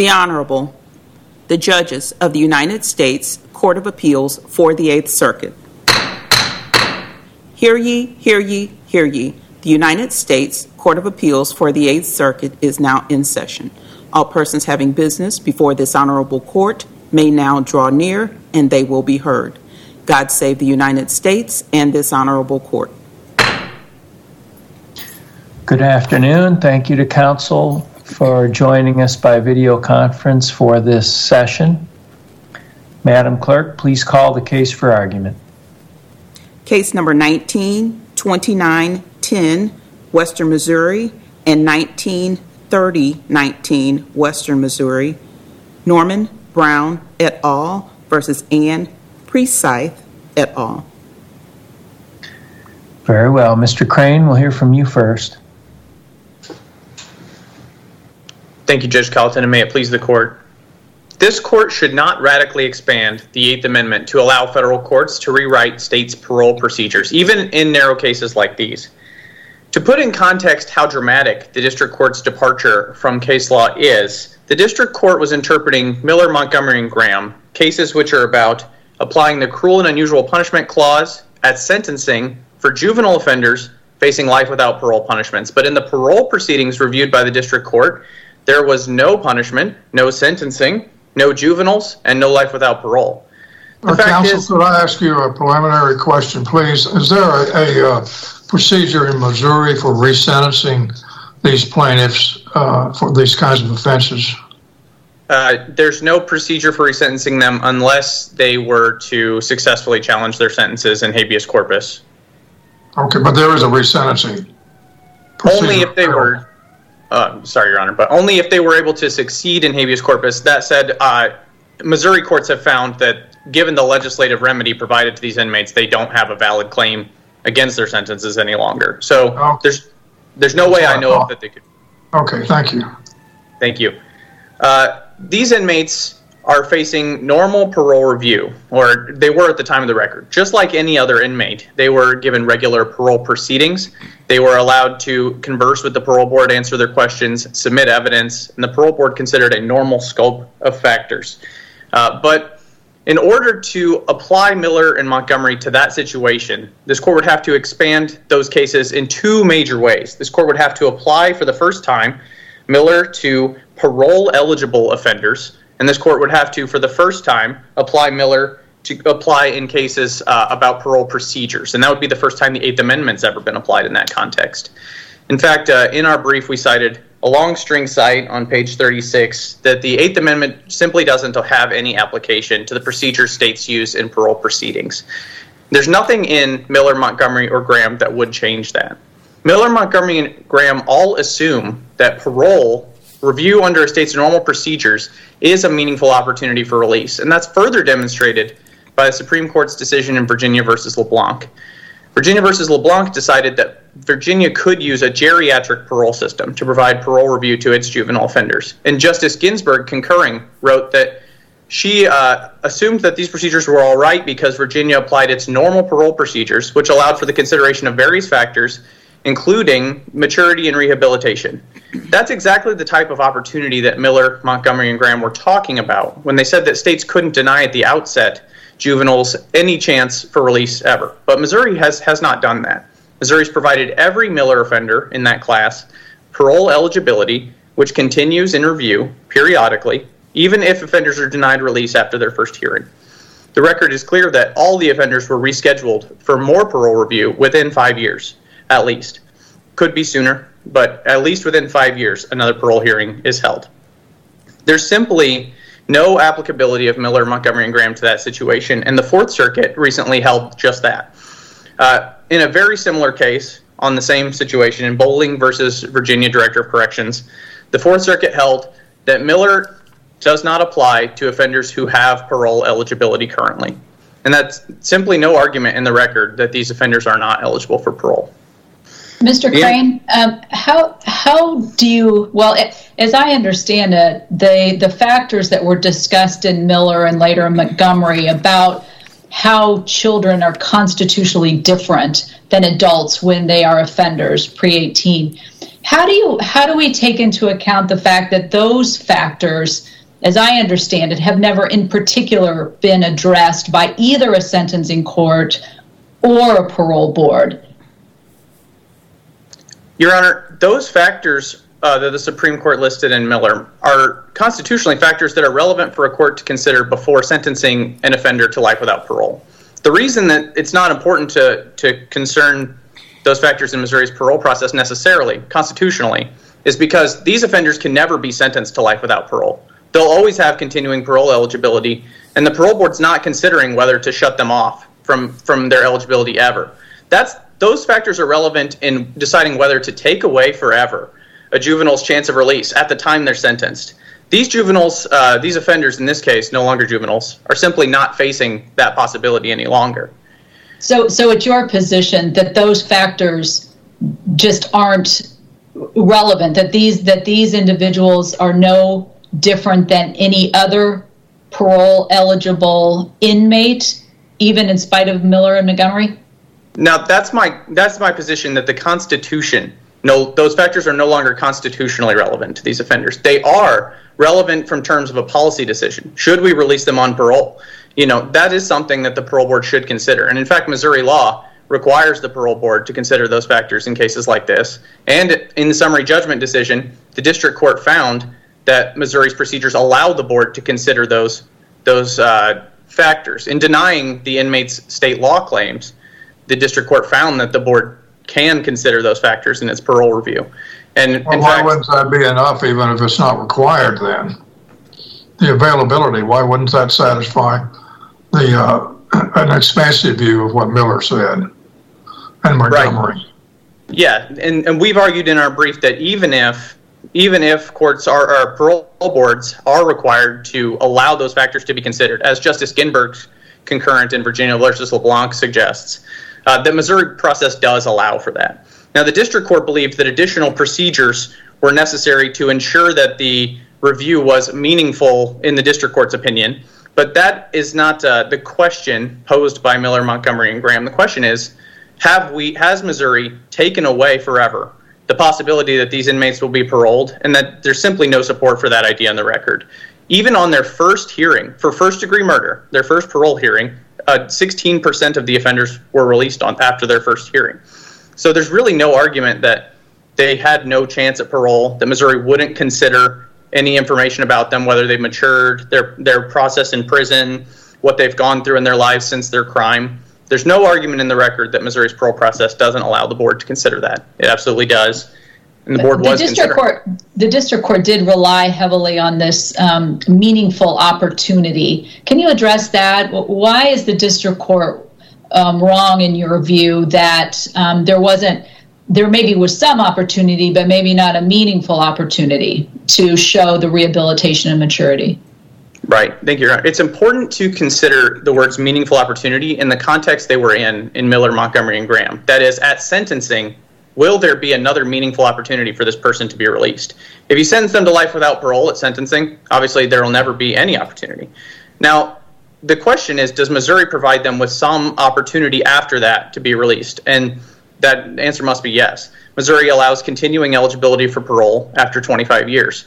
The Honorable, the Judges of the United States Court of Appeals for the Eighth Circuit. Hear ye, hear ye, hear ye. The United States Court of Appeals for the Eighth Circuit is now in session. All persons having business before this honorable court may now draw near and they will be heard. God save the United States and this honorable court. Good afternoon. Thank you to counsel for joining us by video conference for this session. Madam Clerk, please call the case for argument. Case number 19 2910, Western Missouri, and 1930 19, Western Missouri. Norman Brown et al. versus Anne Precythe et al. Very well. Mr. Crane, we'll hear from you first. Thank you, Judge Colleton, and may it please the court. This court should not radically expand the Eighth Amendment to allow federal courts to rewrite states' parole procedures, even in narrow cases like these. To put in context how dramatic the district court's departure from case law is, the district court was interpreting Miller, Montgomery, and Graham, cases which are about applying the cruel and unusual punishment clause at sentencing for juvenile offenders facing life without parole punishments. But in the parole proceedings reviewed by the district court, there was no punishment, no sentencing, no juveniles, and no life without parole. The uh, Counsel, is, could I ask you a preliminary question, please? Is there a, a uh, procedure in Missouri for resentencing these plaintiffs uh, for these kinds of offenses? Uh, there's no procedure for resentencing them unless they were to successfully challenge their sentences in habeas corpus. Okay, but there is a resentencing. Procedure. Only if they were uh, sorry, Your Honor, but only if they were able to succeed in habeas corpus. That said, uh, Missouri courts have found that given the legislative remedy provided to these inmates, they don't have a valid claim against their sentences any longer. So oh. there's there's no way I know of that they could. Okay, thank you. Thank you. Uh, these inmates are facing normal parole review, or they were at the time of the record. Just like any other inmate, they were given regular parole proceedings. They were allowed to converse with the parole board, answer their questions, submit evidence, and the parole board considered a normal scope of factors. Uh, but in order to apply Miller and Montgomery to that situation, this court would have to expand those cases in two major ways. This court would have to apply for the first time Miller to parole eligible offenders and this court would have to, for the first time, apply Miller to apply in cases uh, about parole procedures. And that would be the first time the Eighth Amendment's ever been applied in that context. In fact, uh, in our brief, we cited a long string cite on page 36 that the Eighth Amendment simply doesn't have any application to the procedures states use in parole proceedings. There's nothing in Miller, Montgomery, or Graham that would change that. Miller, Montgomery, and Graham all assume that parole review under a state's normal procedures is a meaningful opportunity for release. And that's further demonstrated by the Supreme Court's decision in Virginia versus LeBlanc. Virginia versus LeBlanc decided that Virginia could use a geriatric parole system to provide parole review to its juvenile offenders. And Justice Ginsburg, concurring, wrote that she uh, assumed that these procedures were all right because Virginia applied its normal parole procedures, which allowed for the consideration of various factors including maturity and rehabilitation. That's exactly the type of opportunity that Miller, Montgomery, and Graham were talking about when they said that states couldn't deny at the outset juveniles any chance for release ever. But Missouri has, has not done that. Missouri's provided every Miller offender in that class parole eligibility, which continues in review periodically, even if offenders are denied release after their first hearing. The record is clear that all the offenders were rescheduled for more parole review within five years at least. Could be sooner, but at least within five years, another parole hearing is held. There's simply no applicability of Miller, Montgomery, and Graham to that situation, and the Fourth Circuit recently held just that. Uh, in a very similar case on the same situation in Bowling versus Virginia Director of Corrections, the Fourth Circuit held that Miller does not apply to offenders who have parole eligibility currently. And that's simply no argument in the record that these offenders are not eligible for parole. Mr. Crane, um, how how do you? Well, as I understand it, the the factors that were discussed in Miller and later in Montgomery about how children are constitutionally different than adults when they are offenders pre 18. How do you how do we take into account the fact that those factors as I understand it, have never in particular been addressed by either a sentencing court or a parole board. Your Honor, those factors uh, that the Supreme Court listed in Miller are constitutionally factors that are relevant for a court to consider before sentencing an offender to life without parole. The reason that it's not important to, to concern those factors in Missouri's parole process necessarily, constitutionally, is because these offenders can never be sentenced to life without parole they'll always have continuing parole eligibility, and the parole board's not considering whether to shut them off from from their eligibility ever. That's those factors are relevant in deciding whether to take away forever a juvenile's chance of release at the time they're sentenced. These juveniles, uh, these offenders in this case, no longer juveniles, are simply not facing that possibility any longer. So, so it's your position that those factors just aren't relevant. That these that these individuals are no different than any other parole eligible inmate, even in spite of Miller and Montgomery? Now that's my that's my position that the Constitution no those factors are no longer constitutionally relevant to these offenders. They are relevant from terms of a policy decision. Should we release them on parole? You know, that is something that the parole board should consider. And in fact, Missouri law requires the parole board to consider those factors in cases like this. And in the summary judgment decision, the district court found that Missouri's procedures allow the board to consider those those uh, factors. In denying the inmate's state law claims, the district court found that the board can consider those factors in its parole review. And well, why fact, wouldn't that be enough, even if it's not required? Then the availability. Why wouldn't that satisfy the uh, an expansive view of what Miller said and Montgomery? Right. Yeah, and, and we've argued in our brief that even if even if courts are or parole boards are required to allow those factors to be considered, as Justice Ginsburg's concurrent in Virginia versus LeBlanc suggests, uh, the Missouri process does allow for that. Now, the district court believed that additional procedures were necessary to ensure that the review was meaningful in the district court's opinion, but that is not uh, the question posed by Miller, Montgomery, and Graham. The question is, have we has Missouri taken away forever the possibility that these inmates will be paroled and that there's simply no support for that idea on the record. Even on their first hearing for first degree murder, their first parole hearing, uh, 16% of the offenders were released on after their first hearing. So there's really no argument that they had no chance at parole, that Missouri wouldn't consider any information about them, whether they've matured, their their process in prison, what they've gone through in their lives since their crime. There's no argument in the record that Missouri's parole process doesn't allow the board to consider that. It absolutely does. And the board the was district court. The district court did rely heavily on this um, meaningful opportunity. Can you address that? Why is the district court um, wrong in your view that um, there wasn't? There maybe was some opportunity, but maybe not a meaningful opportunity to show the rehabilitation and maturity. Right. Thank you. It's important to consider the words meaningful opportunity in the context they were in in Miller, Montgomery, and Graham. That is, at sentencing, will there be another meaningful opportunity for this person to be released? If he sends them to life without parole at sentencing, obviously there will never be any opportunity. Now, the question is does Missouri provide them with some opportunity after that to be released? And that answer must be yes. Missouri allows continuing eligibility for parole after 25 years.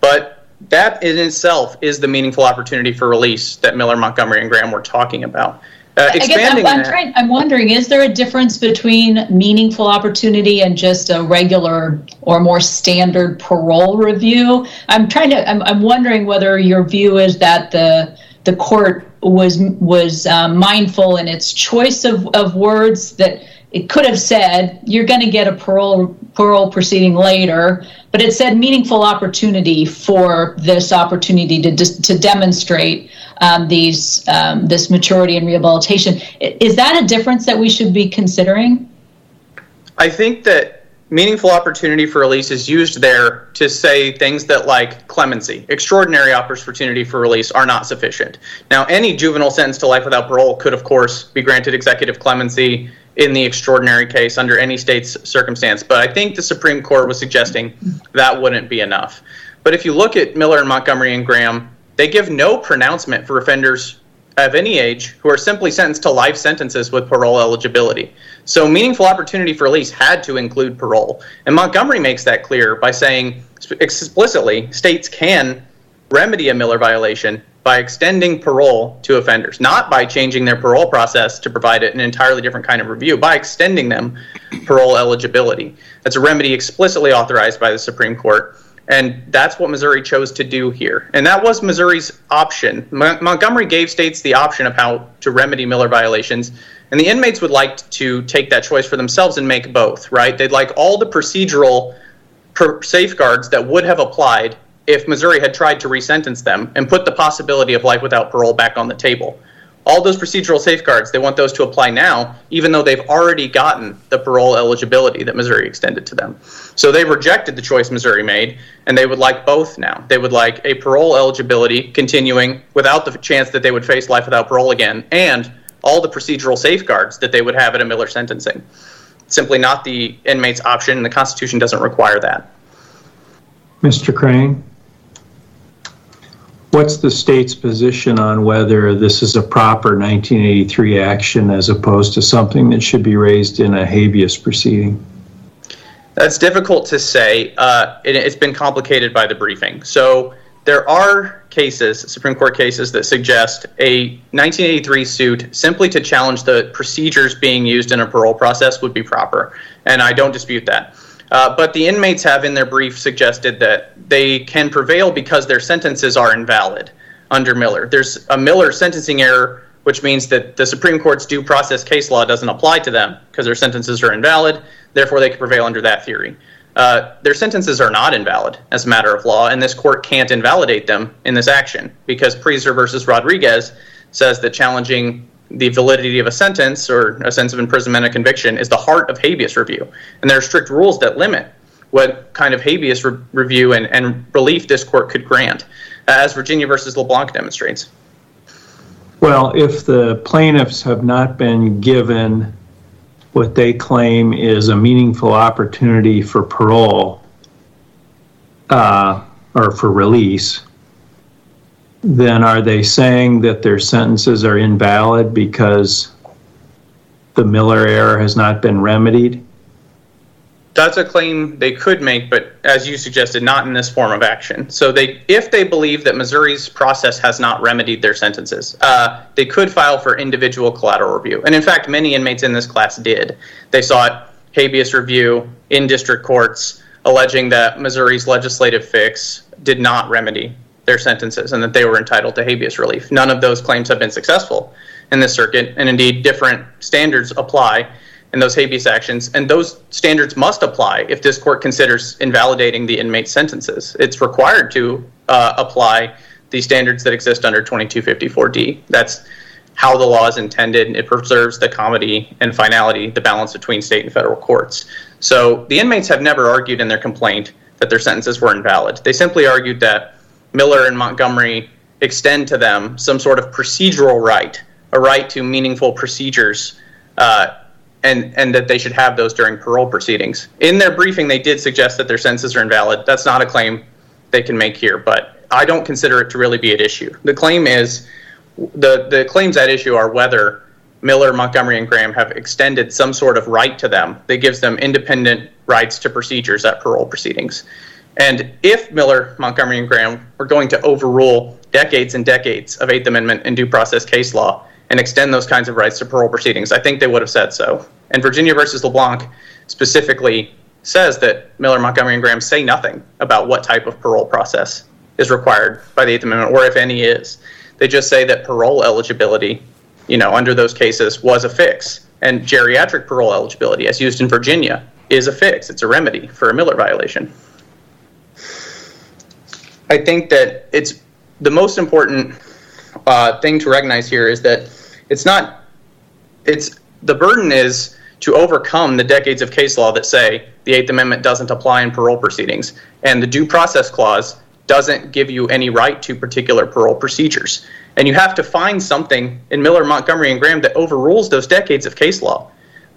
But that in itself is the meaningful opportunity for release that Miller, Montgomery, and Graham were talking about. Uh, expanding I am I'm, I'm wondering, is there a difference between meaningful opportunity and just a regular or more standard parole review? I'm trying to. I'm, I'm wondering whether your view is that the the court was was um, mindful in its choice of, of words that it could have said you're going to get a parole parole proceeding later, but it said meaningful opportunity for this opportunity to to demonstrate um, these um, this maturity and rehabilitation. Is that a difference that we should be considering? I think that meaningful opportunity for release is used there to say things that like clemency extraordinary opportunity for release are not sufficient now any juvenile sentenced to life without parole could of course be granted executive clemency in the extraordinary case under any state's circumstance. But I think the Supreme Court was suggesting that wouldn't be enough. But if you look at Miller and Montgomery and Graham, they give no pronouncement for offenders of any age who are simply sentenced to life sentences with parole eligibility. So, meaningful opportunity for release had to include parole. And Montgomery makes that clear by saying explicitly states can remedy a Miller violation by extending parole to offenders, not by changing their parole process to provide an entirely different kind of review, by extending them parole eligibility. That's a remedy explicitly authorized by the Supreme Court. And that's what Missouri chose to do here. And that was Missouri's option. Montgomery gave states the option of how to remedy Miller violations. And the inmates would like to take that choice for themselves and make both, right? They'd like all the procedural safeguards that would have applied if Missouri had tried to resentence them and put the possibility of life without parole back on the table. All those procedural safeguards, they want those to apply now, even though they've already gotten the parole eligibility that Missouri extended to them. So they rejected the choice Missouri made, and they would like both now. They would like a parole eligibility continuing without the chance that they would face life without parole again, and all the procedural safeguards that they would have at a Miller sentencing. Simply not the inmate's option, and the Constitution doesn't require that. Mr. Crane? What's the state's position on whether this is a proper 1983 action as opposed to something that should be raised in a habeas proceeding? That's difficult to say. Uh, it, it's been complicated by the briefing. So there are cases, Supreme Court cases, that suggest a 1983 suit simply to challenge the procedures being used in a parole process would be proper. And I don't dispute that. Uh, but the inmates have, in their brief, suggested that they can prevail because their sentences are invalid under Miller. There's a Miller sentencing error, which means that the Supreme Court's due process case law doesn't apply to them because their sentences are invalid. Therefore, they can prevail under that theory. Uh, their sentences are not invalid as a matter of law, and this court can't invalidate them in this action because Preiser versus Rodriguez says that challenging the validity of a sentence or a sense of imprisonment and conviction is the heart of habeas review. And there are strict rules that limit what kind of habeas re- review and, and relief this court could grant, as Virginia versus LeBlanc demonstrates. Well, if the plaintiffs have not been given what they claim is a meaningful opportunity for parole uh, or for release, then are they saying that their sentences are invalid because the Miller error has not been remedied? That's a claim they could make, but as you suggested, not in this form of action. So they, if they believe that Missouri's process has not remedied their sentences, uh, they could file for individual collateral review. And in fact, many inmates in this class did. They sought habeas review in district courts, alleging that Missouri's legislative fix did not remedy their sentences and that they were entitled to habeas relief. None of those claims have been successful in this circuit, and indeed, different standards apply in those habeas actions, and those standards must apply if this court considers invalidating the inmate's sentences. It's required to uh, apply the standards that exist under 2254D. That's how the law is intended. It preserves the comity and finality, the balance between state and federal courts. So the inmates have never argued in their complaint that their sentences were invalid. They simply argued that Miller and Montgomery extend to them some sort of procedural right, a right to meaningful procedures, uh, and and that they should have those during parole proceedings. In their briefing, they did suggest that their sentences are invalid. That's not a claim they can make here, but I don't consider it to really be at issue. The claim is the the claims at issue are whether Miller, Montgomery, and Graham have extended some sort of right to them that gives them independent rights to procedures at parole proceedings. And if Miller, Montgomery, and Graham were going to overrule decades and decades of Eighth Amendment and due process case law and extend those kinds of rights to parole proceedings, I think they would have said so. And Virginia versus LeBlanc specifically says that Miller, Montgomery, and Graham say nothing about what type of parole process is required by the Eighth Amendment, or if any is. They just say that parole eligibility, you know, under those cases was a fix. And geriatric parole eligibility, as used in Virginia, is a fix. It's a remedy for a Miller violation. I think that it's the most important uh, thing to recognize here is that it's not it's the burden is to overcome the decades of case law that say the Eighth Amendment doesn't apply in parole proceedings, and the Due Process Clause doesn't give you any right to particular parole procedures. And you have to find something in Miller, Montgomery, and Graham that overrules those decades of case law.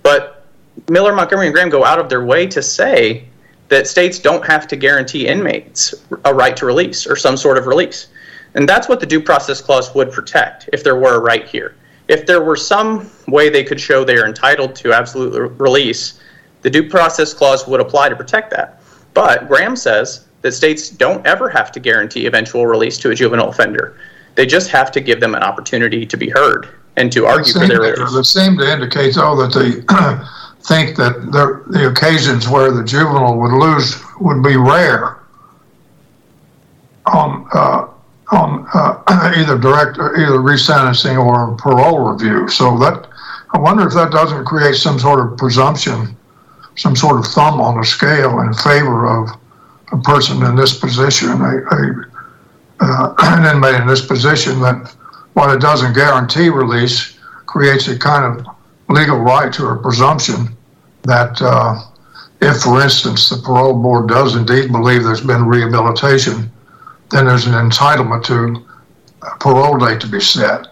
But Miller, Montgomery, and Graham go out of their way to say that states don't have to guarantee inmates a right to release or some sort of release. And that's what the due process clause would protect if there were a right here. If there were some way they could show they are entitled to absolute release, the due process clause would apply to protect that. But Graham says that states don't ever have to guarantee eventual release to a juvenile offender. They just have to give them an opportunity to be heard and to argue for their release. It seemed to indicate, though, that they think that the occasions where the juvenile would lose would be rare on uh, on uh, either direct or either resentencing or parole review. So that I wonder if that doesn't create some sort of presumption, some sort of thumb on the scale in favor of a person in this position, a, a uh, an inmate in this position that while it doesn't guarantee release, creates a kind of legal right to a presumption that uh, if, for instance, the parole board does indeed believe there's been rehabilitation, then there's an entitlement to a parole date to be set.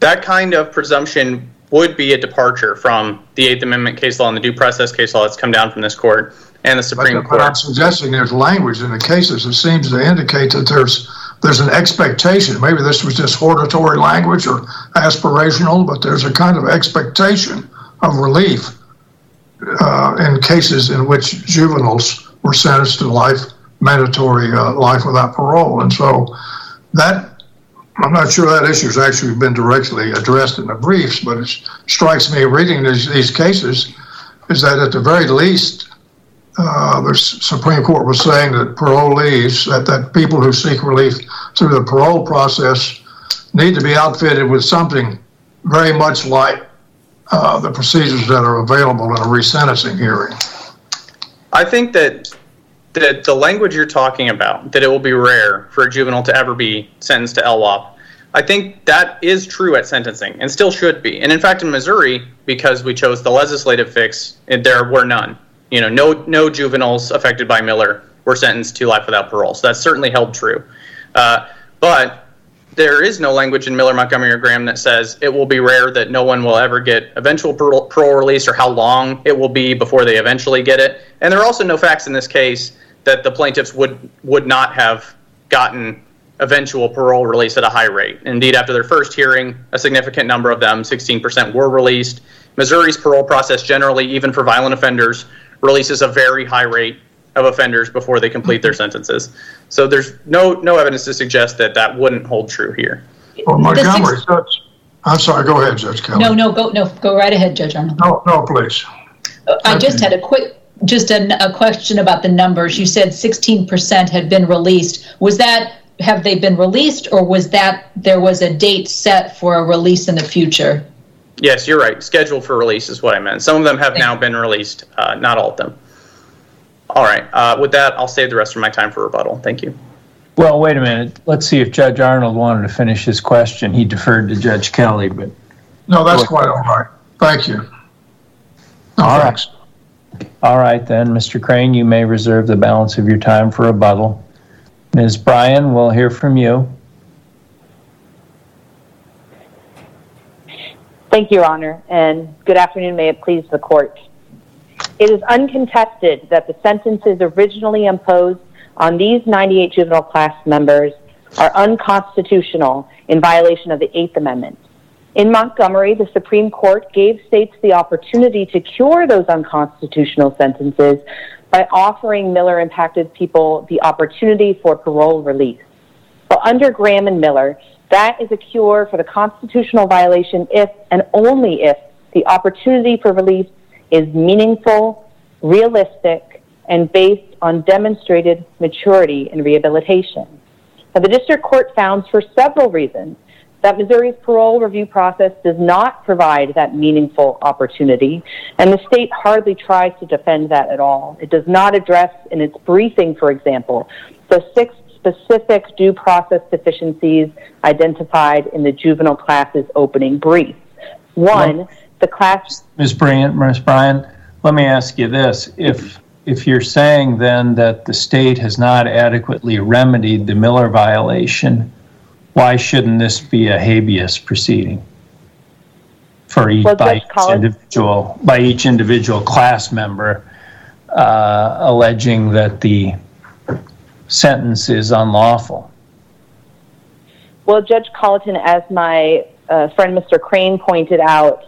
That kind of presumption would be a departure from the Eighth Amendment case law and the due process case law that's come down from this court and the Supreme but, Court. But I'm suggesting there's language in the cases that seems to indicate that there's there's an expectation. Maybe this was just hortatory language or aspirational, but there's a kind of expectation of relief uh, in cases in which juveniles were sentenced to life mandatory uh, life without parole, and so that. I'm not sure that issue has actually been directly addressed in the briefs, but it strikes me reading these, these cases is that at the very least, uh, the Supreme Court was saying that parolees, that, that people who seek relief through the parole process need to be outfitted with something very much like uh, the procedures that are available in a resentencing hearing. I think that the, the language you're talking about, that it will be rare for a juvenile to ever be sentenced to LWOP, I think that is true at sentencing and still should be. And in fact, in Missouri, because we chose the legislative fix, there were none you know, no no juveniles affected by Miller were sentenced to life without parole. So that's certainly held true. Uh, but there is no language in Miller, Montgomery, or Graham that says it will be rare that no one will ever get eventual parole, parole release or how long it will be before they eventually get it. And there are also no facts in this case that the plaintiffs would would not have gotten eventual parole release at a high rate. Indeed, after their first hearing, a significant number of them, 16%, were released. Missouri's parole process generally, even for violent offenders, releases a very high rate of offenders before they complete their mm-hmm. sentences. So there's no no evidence to suggest that that wouldn't hold true here. Well, Montgomery, six, I'm sorry. Go ahead, Judge Kelly. No, no, go no, go right ahead, Judge Arnold. No, no, please. I just had a quick, just a, a question about the numbers. You said 16% had been released. Was that have they been released, or was that there was a date set for a release in the future? Yes, you're right. Scheduled for release is what I meant. Some of them have now been released, uh, not all of them. All right. Uh, with that, I'll save the rest of my time for rebuttal. Thank you. Well, wait a minute. Let's see if Judge Arnold wanted to finish his question. He deferred to Judge Kelly, but. No, that's quite all right. Thank you. No, all thanks. right. All right, then, Mr. Crane, you may reserve the balance of your time for rebuttal. Ms. Breihan, we'll hear from you. Thank you, Your Honor, and good afternoon. May it please the court. It is uncontested that the sentences originally imposed on these 98 juvenile class members are unconstitutional in violation of the Eighth Amendment. In Montgomery, the Supreme Court gave states the opportunity to cure those unconstitutional sentences by offering Miller impacted people the opportunity for parole release. But under Graham and Miller, that is a cure for the constitutional violation if and only if the opportunity for release is meaningful, realistic, and based on demonstrated maturity and rehabilitation. Now, the district court found for several reasons that Missouri's parole review process does not provide that meaningful opportunity, and the state hardly tries to defend that at all. It does not address in its briefing, for example, the six specific due process deficiencies identified in the juvenile class's opening brief. One, well, the class. Ms. Breihan, Ms. Breihan, let me ask you this. If if you're saying then that the state has not adequately remedied the Miller violation, why shouldn't this be a habeas proceeding for each well, by each individual by each individual class member uh, alleging that the sentence is unlawful. Well, Judge Colleton, as my uh, friend Mr. Crane pointed out,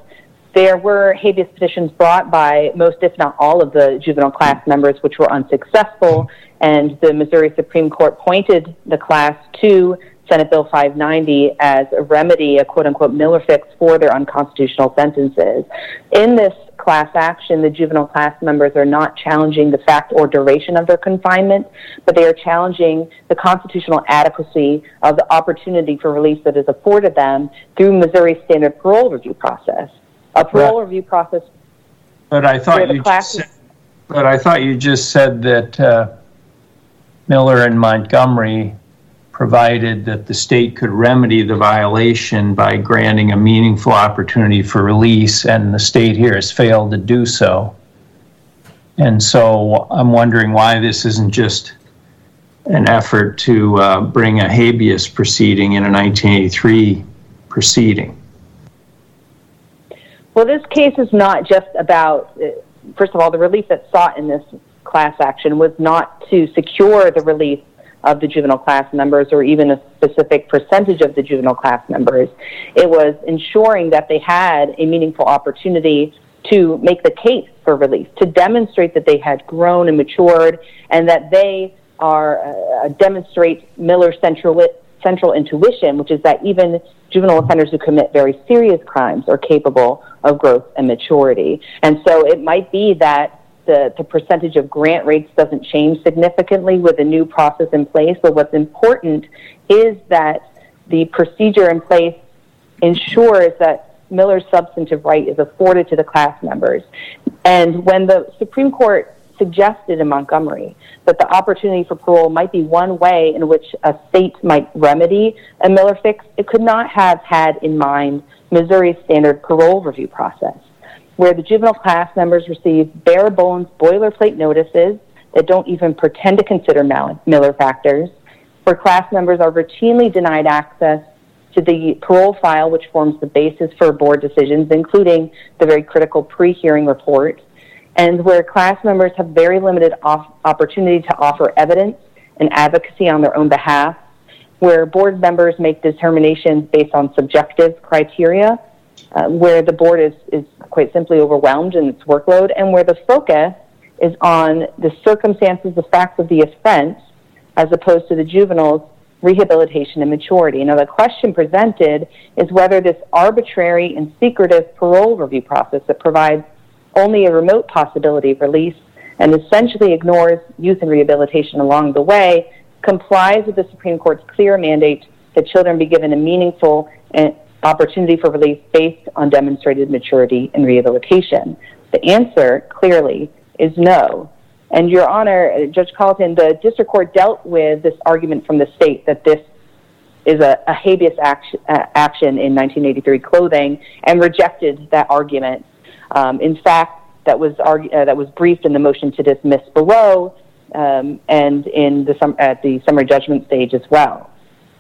there were habeas petitions brought by most, if not all, of the juvenile class members, which were unsuccessful, and the Missouri Supreme Court pointed the class to Senate Bill 590 as a remedy, a quote unquote Miller fix for their unconstitutional sentences. In this class action, the juvenile class members are not challenging the fact or duration of their confinement, but they are challenging the constitutional adequacy of the opportunity for release that is afforded them through Missouri standard parole review process. A parole review process. But I thought you just said, but I thought you just said that uh, Miller and Montgomery provided that the state could remedy the violation by granting a meaningful opportunity for release, and the state here has failed to do so. And so I'm wondering why this isn't just an effort to uh, bring a habeas proceeding in a 1983 proceeding. Well, this case is not just about, uh, first of all, the relief that's sought in this class action was not to secure the release of the juvenile class members or even a specific percentage of the juvenile class members. It was ensuring that they had a meaningful opportunity to make the case for release, to demonstrate that they had grown and matured and that they are uh, demonstrate Miller's central central intuition, which is that even juvenile offenders who commit very serious crimes are capable of growth and maturity. And so it might be that the, the percentage of grant rates doesn't change significantly with a new process in place. But what's important is that the procedure in place ensures that Miller's substantive right is afforded to the class members. And when the Supreme Court suggested in Montgomery that the opportunity for parole might be one way in which a state might remedy a Miller fix, it could not have had in mind Missouri's standard parole review process where the juvenile class members receive bare bones boilerplate notices that don't even pretend to consider Miller factors, where class members are routinely denied access to the parole file, which forms the basis for board decisions, including the very critical pre hearing report, and where class members have very limited off- opportunity to offer evidence and advocacy on their own behalf, where board members make determinations based on subjective criteria uh, where the board is, is quite simply overwhelmed in its workload and where the focus is on the circumstances, the facts of the offense, as opposed to the juvenile's rehabilitation and maturity. Now, the question presented is whether this arbitrary and secretive parole review process that provides only a remote possibility of release and essentially ignores youth and rehabilitation along the way complies with the Supreme Court's clear mandate that children be given a meaningful and opportunity for release based on demonstrated maturity and rehabilitation? The answer clearly is no. And Your Honor, Judge Colleton, the district court dealt with this argument from the state that this is a, a habeas action, uh, action, in 1983 clothing and rejected that argument. Um, in fact, that was argu- uh, that was briefed in the motion to dismiss below um, and in the at the summary judgment stage as well.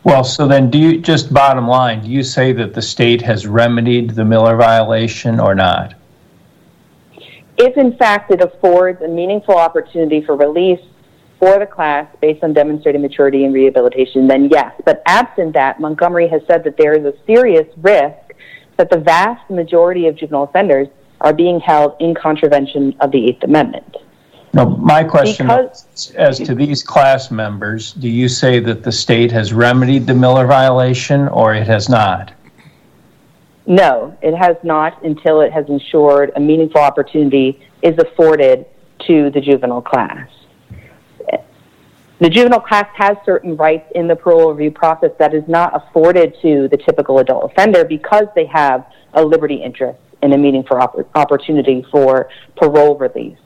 Well, so then do you, just bottom line, do you say that the state has remedied the Miller violation or not? If in fact it affords a meaningful opportunity for release for the class based on demonstrated maturity and rehabilitation, then yes. But absent that, Montgomery has said that there is a serious risk that the vast majority of juvenile offenders are being held in contravention of the Eighth Amendment. No, my question is, as to these class members, do you say that the state has remedied the Miller violation or it has not? No, it has not until it has ensured a meaningful opportunity is afforded to the juvenile class. The juvenile class has certain rights in the parole review process that is not afforded to the typical adult offender because they have a liberty interest in a meaningful opportunity for parole release.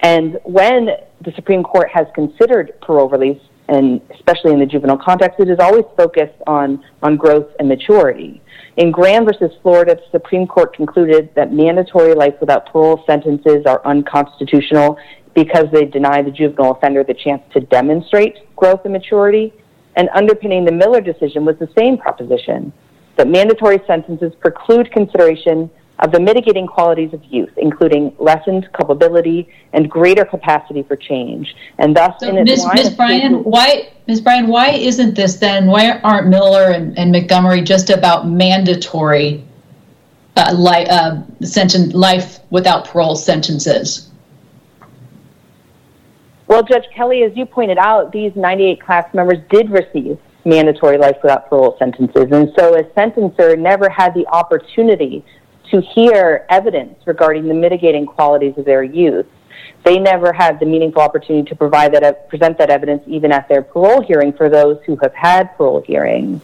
And when the Supreme Court has considered parole release, and especially in the juvenile context, it is always focused on, on growth and maturity. In Graham versus Florida, the Supreme Court concluded that mandatory life without parole sentences are unconstitutional because they deny the juvenile offender the chance to demonstrate growth and maturity. And underpinning the Miller decision was the same proposition that mandatory sentences preclude consideration of the mitigating qualities of youth, including lessened culpability and greater capacity for change. And thus, so in its Ms. Ms. Breihan, why Ms. Breihan, why isn't this then? Why aren't Miller and, and Montgomery just about mandatory uh, li- uh, sentence, life without parole sentences? Well, Judge Kelly, as you pointed out, these 98 class members did receive mandatory life without parole sentences. And so a sentencer never had the opportunity to hear evidence regarding the mitigating qualities of their youth. They never had the meaningful opportunity to provide that, present that evidence even at their parole hearing for those who have had parole hearings.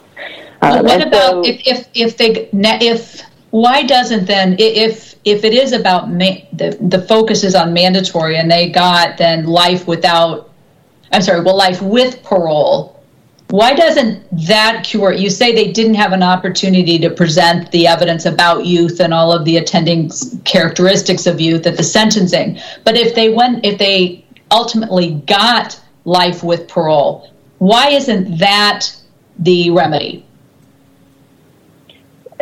Um, what about so, if, if, if they, if, why doesn't then, if, if it is about, ma- the, the focus is on mandatory and they got then life without, I'm sorry, well, life with parole, why doesn't that cure? You say they didn't have an opportunity to present the evidence about youth and all of the attending characteristics of youth at the sentencing. But if they went, if they ultimately got life with parole, why isn't that the remedy?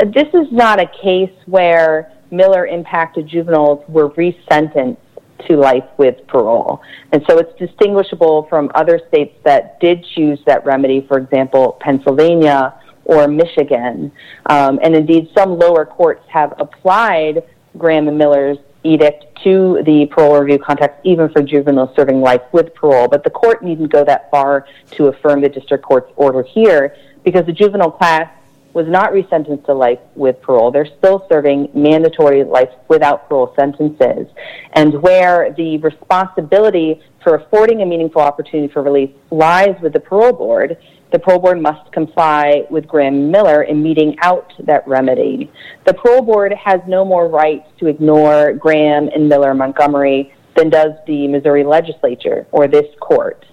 This is not a case where Miller impacted juveniles were resentenced to life with parole. And so it's distinguishable from other states that did choose that remedy, for example, Pennsylvania or Michigan. Um, and indeed, some lower courts have applied Graham and Miller's edict to the parole review context, even for juveniles serving life with parole. But the court needn't go that far to affirm the district court's order here because the juvenile class was not resentenced to life with parole. They're still serving mandatory life without parole sentences. And where the responsibility for affording a meaningful opportunity for release lies with the parole board, the parole board must comply with Graham Miller in meting out that remedy. The parole board has no more right to ignore Graham and Miller Montgomery than does the Missouri legislature or this court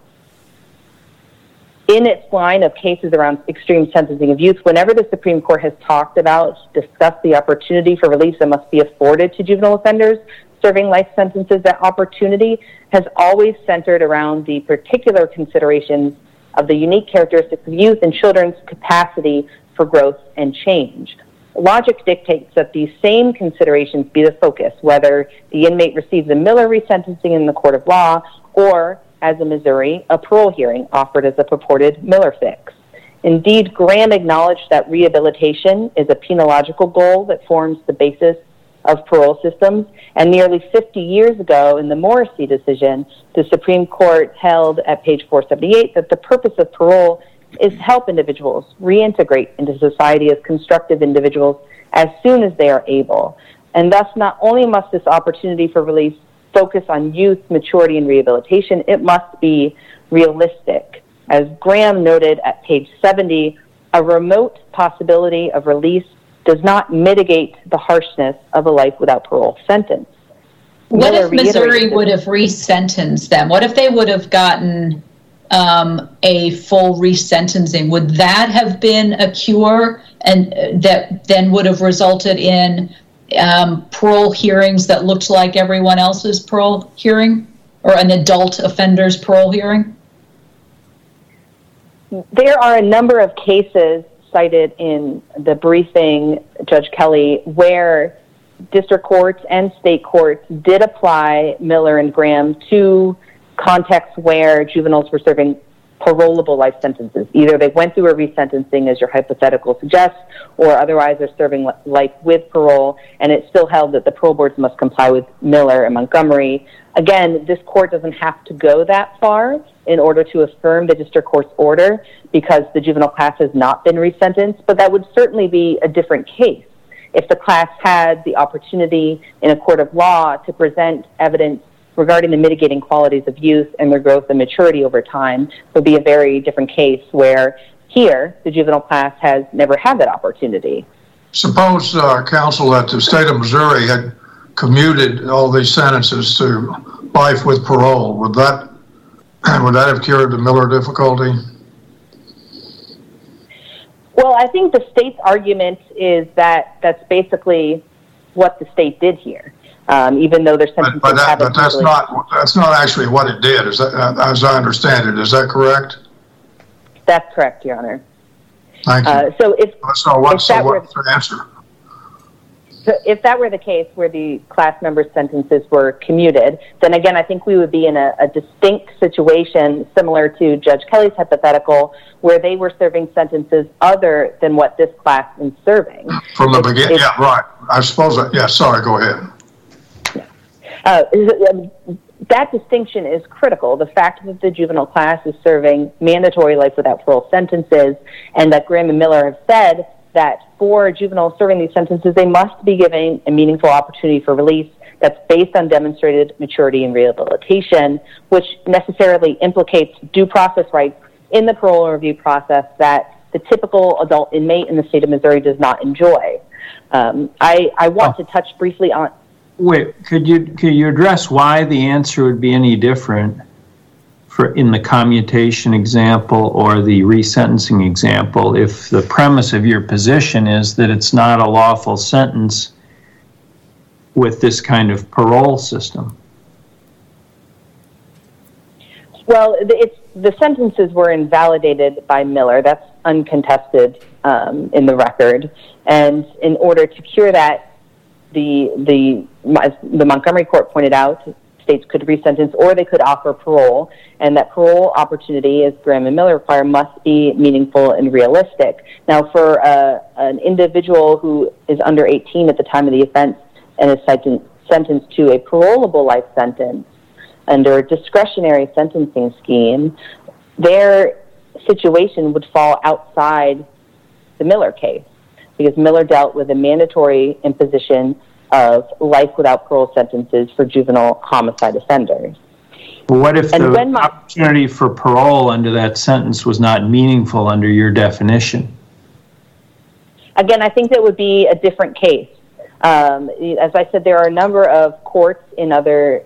in its line of cases around extreme sentencing of youth, whenever the Supreme Court has talked about, discussed the opportunity for release that must be afforded to juvenile offenders serving life sentences, that opportunity has always centered around the particular considerations of the unique characteristics of youth and children's capacity for growth and change. Logic dictates that these same considerations be the focus, whether the inmate receives a Miller resentencing in the court of law or as in Missouri, a parole hearing offered as a purported Miller fix. Indeed, Graham acknowledged that rehabilitation is a penological goal that forms the basis of parole systems. And nearly 50 years ago, in the Morrissey decision, the Supreme Court held at page 478 that the purpose of parole is to help individuals reintegrate into society as constructive individuals as soon as they are able. And thus, not only must this opportunity for release focus on youth maturity and rehabilitation, it must be realistic. As Graham noted at page 70, a remote possibility of release does not mitigate the harshness of a life without parole sentence. What Miller if Missouri would have resentenced them? What if they would have gotten um, a full resentencing? Would that have been a cure and uh, that then would have resulted in um, parole hearings that looked like everyone else's parole hearing or an adult offender's parole hearing? There are a number of cases cited in the briefing, Judge Kelly, where district courts and state courts did apply Miller and Graham to contexts where juveniles were serving parolable life sentences. Either they went through a resentencing, as your hypothetical suggests, or otherwise they're serving life with parole, and it's still held that the parole boards must comply with Miller and Montgomery. Again, this court doesn't have to go that far in order to affirm the district court's order because the juvenile class has not been resentenced, but that would certainly be a different case if the class had the opportunity in a court of law to present evidence regarding the mitigating qualities of youth and their growth and maturity over time would be a very different case where here the juvenile class has never had that opportunity. Suppose, uh, counsel, that the state of Missouri had commuted all these sentences to life with parole. Would that would that have cured the Miller difficulty? Well, I think the state's argument is that that's basically what the state did here um, even though their sentences but, but, that, but that's not that's not actually what it did. Is that, as I understand it? Is that correct? That's correct, Your Honor. Thank you. Uh, so if so what's, so what's the answer? so if that were the case where the class members' sentences were commuted, then again, I think we would be in a, a, distinct situation similar to Judge Kelly's hypothetical, where they were serving sentences other than what this class is serving. From the beginning, yeah, right. I suppose, that, yeah, sorry, go ahead. Uh, that distinction is critical. The fact that the juvenile class is serving mandatory life without parole sentences, and that Graham and Miller have said that for juveniles serving these sentences, they must be given a meaningful opportunity for release that's based on demonstrated maturity and rehabilitation, which necessarily implicates due process rights in the parole review process that the typical adult inmate in the state of Missouri does not enjoy. Um, I, I, want oh. to touch briefly on. Wait, could you could you address why the answer would be any different for in the commutation example or the resentencing example if the premise of your position is that it's not a lawful sentence with this kind of parole system? Well, it's, the sentences were invalidated by Miller. That's uncontested um, in the record. And in order to cure that, the the the Montgomery court pointed out states could resentence or they could offer parole, and that parole opportunity, as Graham and Miller require, must be meaningful and realistic. Now, for uh, an individual who is under 18 at the time of the offense and is sentenced to a parolable life sentence under a discretionary sentencing scheme, their situation would fall outside the Miller case because Miller dealt with a mandatory imposition of life without parole sentences for juvenile homicide offenders. What if and the my, opportunity for parole under that sentence was not meaningful under your definition? Again, I think that would be a different case. Um, as I said, there are a number of courts in other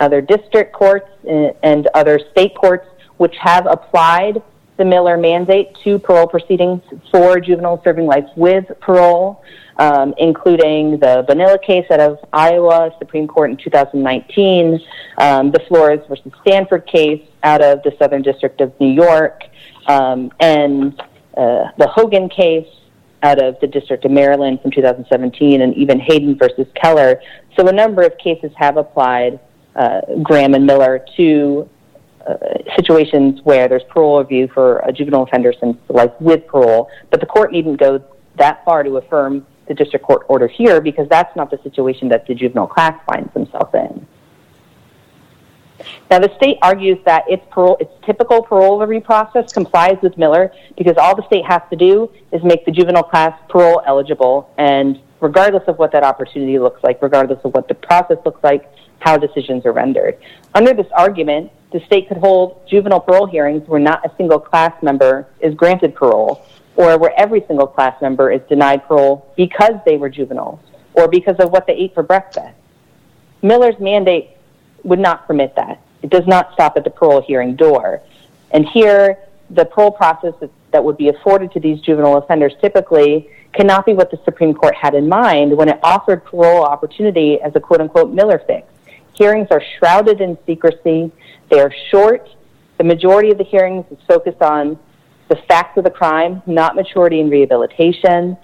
other district courts and other state courts which have applied the Miller mandate to parole proceedings for juveniles serving life with parole um, including the Bonilla case out of Iowa Supreme Court in 2019, um, the Flores versus Stanford case out of the Southern District of New York, um, and uh, the Hogan case out of the District of Maryland from 2017, and even Hayden versus Keller. So a number of cases have applied uh, Graham and Miller to situations where there's parole review for a juvenile offender since life with parole, but the court needn't go that far to affirm the district court order here because that's not the situation that the juvenile class finds themselves in. Now, the state argues that its, parole, its typical parole review process complies with Miller because all the state has to do is make the juvenile class parole eligible, and regardless of what that opportunity looks like, regardless of what the process looks like, how decisions are rendered. Under this argument, the state could hold juvenile parole hearings where not a single class member is granted parole, or where every single class member is denied parole because they were juveniles or because of what they ate for breakfast. Miller's mandate would not permit that. It does not stop at the parole hearing door. And here, the parole process that would be afforded to these juvenile offenders typically cannot be what the Supreme Court had in mind when it offered parole opportunity as a quote unquote Miller fix. Hearings are shrouded in secrecy, they are short. The majority of the hearings is focused on the facts of the crime, not maturity and rehabilitation.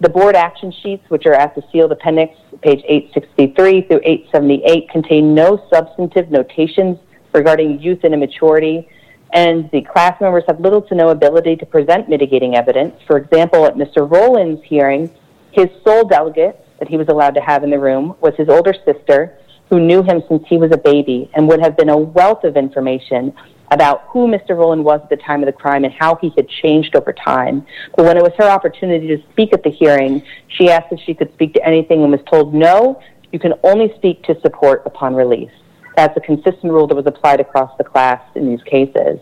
The board action sheets, which are at the sealed appendix, page 863 through 878, contain no substantive notations regarding youth and immaturity, and the class members have little to no ability to present mitigating evidence. For example, at Mr. Rowland's hearing, his sole delegate that he was allowed to have in the room was his older sister, who knew him since he was a baby and would have been a wealth of information about who Mr. Rowland was at the time of the crime and how he had changed over time. But when it was her opportunity to speak at the hearing, she asked if she could speak to anything and was told, no, you can only speak to support upon release. That's a consistent rule that was applied across the class in these cases.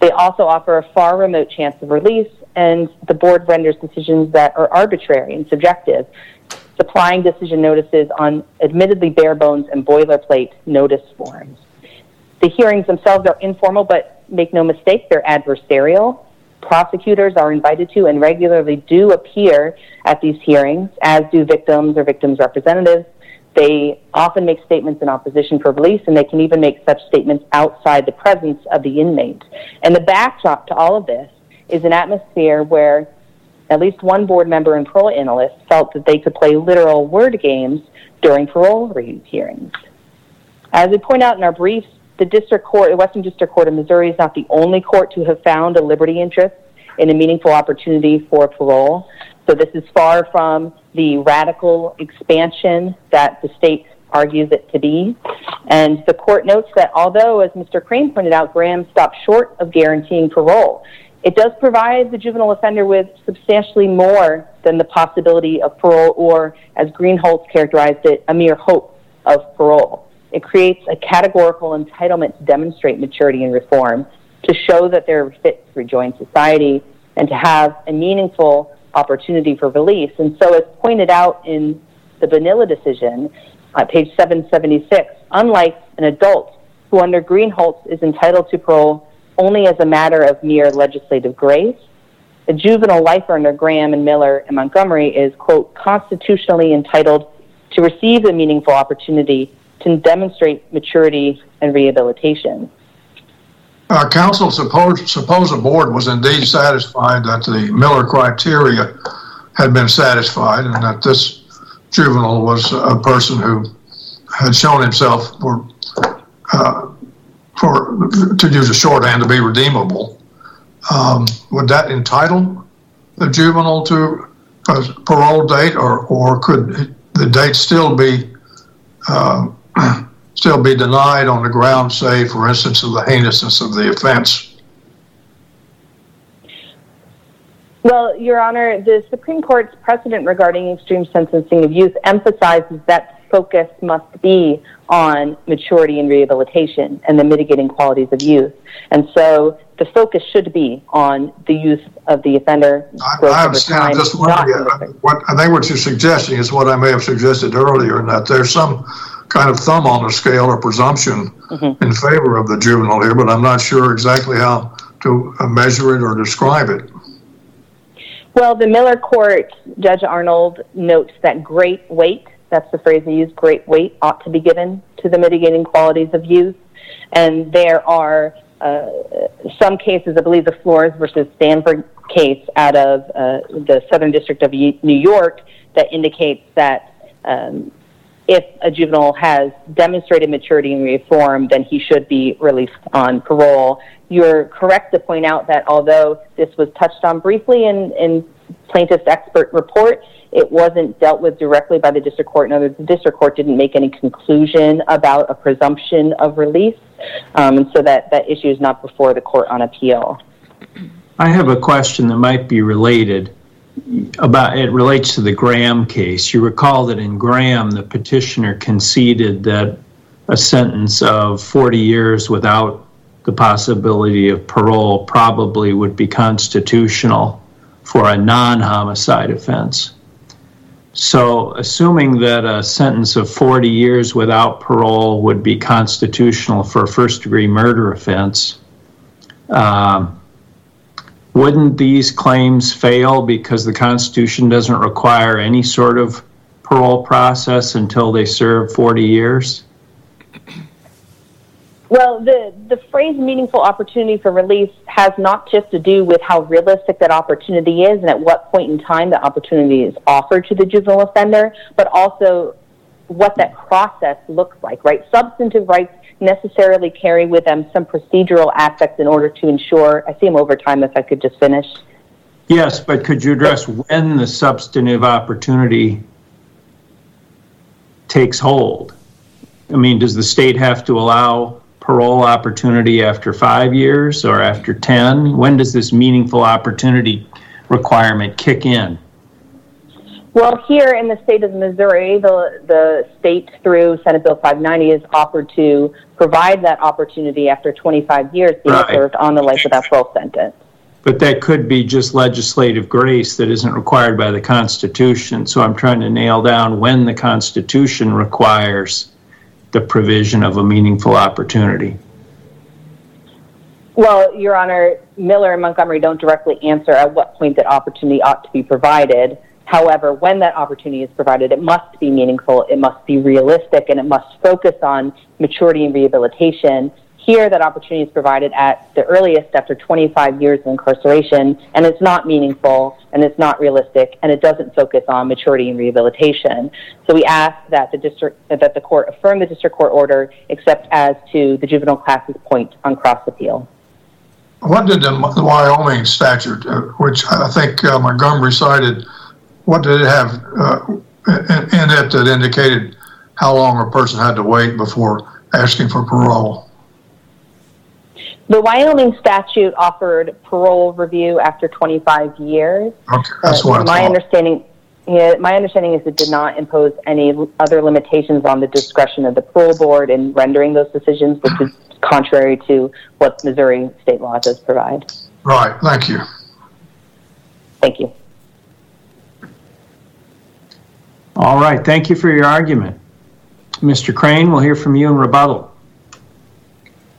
They also offer a far remote chance of release, and the board renders decisions that are arbitrary and subjective, supplying decision notices on admittedly bare bones and boilerplate notice forms. The hearings themselves are informal, but make no mistake, they're adversarial. Prosecutors are invited to and regularly do appear at these hearings, as do victims or victims' representatives. They often make statements in opposition for release, and they can even make such statements outside the presence of the inmate. And the backdrop to all of this is an atmosphere where at least one board member and parole analyst felt that they could play literal word games during parole hearings. As we point out in our briefs, the district court, the Western District Court of Missouri, is not the only court to have found a liberty interest in a meaningful opportunity for parole. So this is far from the radical expansion that the state argues it to be. And the court notes that although, as Mr. Crane pointed out, Graham stopped short of guaranteeing parole, it does provide the juvenile offender with substantially more than the possibility of parole or, as Greenholtz characterized it, a mere hope of parole. It creates a categorical entitlement to demonstrate maturity and reform, to show that they're fit to rejoin society, and to have a meaningful opportunity for release. And so, as pointed out in the Bonilla decision, uh, page 776, unlike an adult who, under Greenholtz, is entitled to parole only as a matter of mere legislative grace, a juvenile lifer under Graham and Miller and Montgomery is, quote, constitutionally entitled to receive a meaningful opportunity to demonstrate maturity and rehabilitation. Uh, counsel, suppose, suppose board was indeed satisfied that the Miller criteria had been satisfied and that this juvenile was a person who had shown himself for, uh, for to use a shorthand to be redeemable. Um, would that entitle the juvenile to a parole date, or or could the date still be uh, still be denied on the ground, say, for instance, of the heinousness of the offense? Well, Your Honor, the Supreme Court's precedent regarding extreme sentencing of youth emphasizes that focus must be on maturity and rehabilitation and the mitigating qualities of youth. And so the focus should be on the youth of the offender. I, I understand. I'm just wondering, what, I think what you're suggesting is what I may have suggested earlier, in that there's some kind of thumb on the scale or presumption mm-hmm. in favor of the juvenile here, but I'm not sure exactly how to measure it or describe it. Well, the Miller court, Judge Arnold notes that great weight, that's the phrase he use, great weight ought to be given to the mitigating qualities of youth. And there are uh, some cases, I believe the Flores versus Stanford case out of uh, the Southern District of New York, that indicates that um, if a juvenile has demonstrated maturity and reform, then he should be released on parole. You're correct to point out that although this was touched on briefly in, in plaintiff's expert report, it wasn't dealt with directly by the district court. In other words, the district court didn't make any conclusion about a presumption of release, um, and so that, that issue is not before the court on appeal. I have a question that might be related about it relates to the Graham case. You recall that in Graham, the petitioner conceded that a sentence of 40 years without the possibility of parole probably would be constitutional for a non homicide offense. So, assuming that a sentence of 40 years without parole would be constitutional for a first degree murder offense, um, wouldn't these claims fail because the Constitution doesn't require any sort of parole process until they serve 40 years? Well, the, the phrase meaningful opportunity for release has not just to do with how realistic that opportunity is and at what point in time the opportunity is offered to the juvenile offender, but also what that process looks like, right? Substantive rights necessarily carry with them some procedural aspects in order to ensure. I see him over time if I could just finish. Yes, but could you address when the substantive opportunity takes hold? I mean, does the state have to allow parole opportunity after five years or after 10? When does this meaningful opportunity requirement kick in? Well, here in the state of Missouri, the, the state through Senate Bill 590 has offered to provide that opportunity after 25 years being right. served on the life without parole sentence. But that could be just legislative grace that isn't required by the Constitution. So I'm trying to nail down when the Constitution requires the provision of a meaningful opportunity. Well, Your Honor, Miller and Montgomery don't directly answer at what point that opportunity ought to be provided. However, when that opportunity is provided, it must be meaningful, it must be realistic, and it must focus on maturity and rehabilitation. Here, that opportunity is provided at the earliest after 25 years of incarceration, and it's not meaningful, and it's not realistic, and it doesn't focus on maturity and rehabilitation. So we ask that the district, that the court affirm the district court order, except as to the juvenile class's point on cross appeal. What did the Wyoming statute, uh, which I think uh, Montgomery cited, what did it have uh, in it that indicated how long a person had to wait before asking for parole? The Wyoming statute offered parole review after 25 years. Okay, that's what I Uh, My thought. understanding, yeah, my understanding is it did not impose any other limitations on the discretion of the parole board in rendering those decisions, which is contrary to what Missouri state law does provide. Right, thank you. Thank you. All right, thank you for your argument. Mr. Crane, we'll hear from you in rebuttal.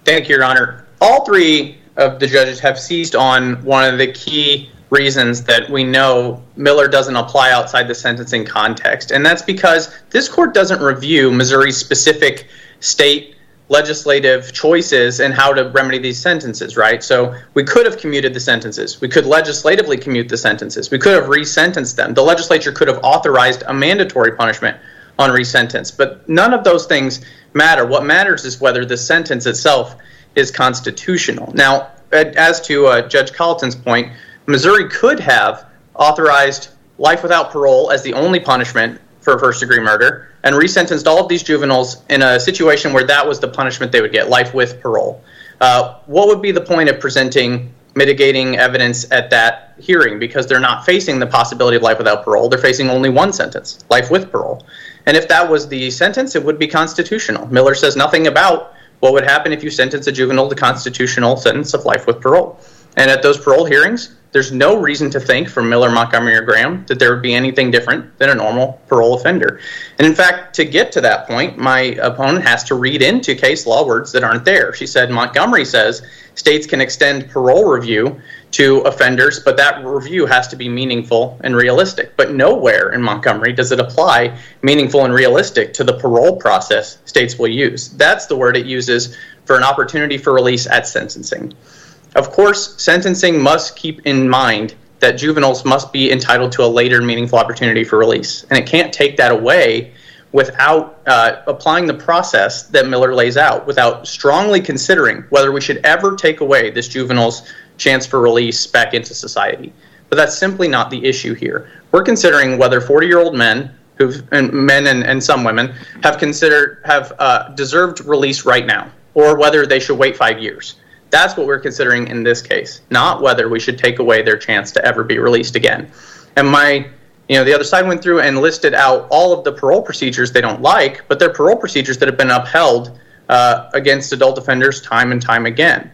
Thank you, Your Honor. All three of the judges have seized on one of the key reasons that we know Miller doesn't apply outside the sentencing context, and that's because this court doesn't review Missouri's specific state legislative choices and how to remedy these sentences, right? So we could have commuted the sentences. We could legislatively commute the sentences. We could have resentenced them. The legislature could have authorized a mandatory punishment on resentence, but none of those things matter. What matters is whether the sentence itself is constitutional. Now, as to uh, Judge Colleton's point, Missouri could have authorized life without parole as the only punishment for first degree murder and resentenced all of these juveniles in a situation where that was the punishment they would get life with parole. Uh, what would be the point of presenting mitigating evidence at that hearing? Because they're not facing the possibility of life without parole, they're facing only one sentence life with parole. And if that was the sentence, it would be constitutional. Miller says nothing about what would happen if you sentence a juvenile to constitutional sentence of life with parole. And at those parole hearings, there's no reason to think from Miller, Montgomery, or Graham that there would be anything different than a normal parole offender. And in fact, to get to that point, my opponent has to read into case law words that aren't there. She said Montgomery says states can extend parole review to offenders, but that review has to be meaningful and realistic. But nowhere in Montgomery does it apply meaningful and realistic to the parole process states will use. That's the word it uses for an opportunity for release at sentencing. Of course, sentencing must keep in mind that juveniles must be entitled to a later meaningful opportunity for release, and it can't take that away without uh, applying the process that Miller lays out, without strongly considering whether we should ever take away this juvenile's chance for release back into society. But that's simply not the issue here. We're considering whether 40 year old men who've and men and, and some women have considered have uh, deserved release right now or whether they should wait five years that's what we're considering in this case not whether we should take away their chance to ever be released again and my you know the other side went through and listed out all of the parole procedures they don't like but they're parole procedures that have been upheld uh, against adult offenders time and time again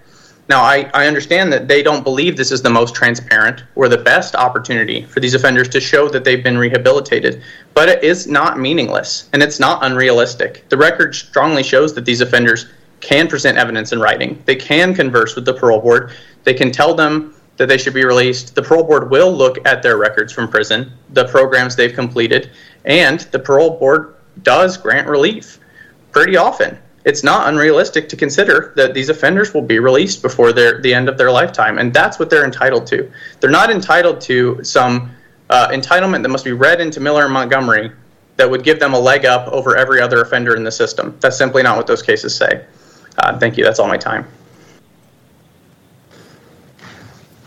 now, I, I understand that they don't believe this is the most transparent or the best opportunity for these offenders to show that they've been rehabilitated, but it is not meaningless and it's not unrealistic. The record strongly shows that these offenders can present evidence in writing. They can converse with the parole board. They can tell them that they should be released. The parole board will look at their records from prison, the programs they've completed, and the parole board does grant relief pretty often it's not unrealistic to consider that these offenders will be released before their, the end of their lifetime, and that's what they're entitled to. They're not entitled to some uh, entitlement that must be read into Miller and Montgomery that would give them a leg up over every other offender in the system. That's simply not what those cases say. Uh, thank you. That's all my time.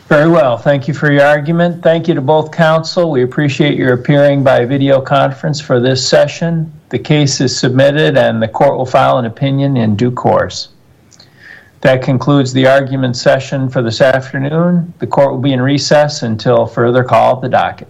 Very well. Thank you for your argument. Thank you to both counsel. We appreciate your appearing by video conference for this session. The case is submitted and the court will file an opinion in due course. That concludes the argument session for this afternoon. The court will be in recess until further call of the docket.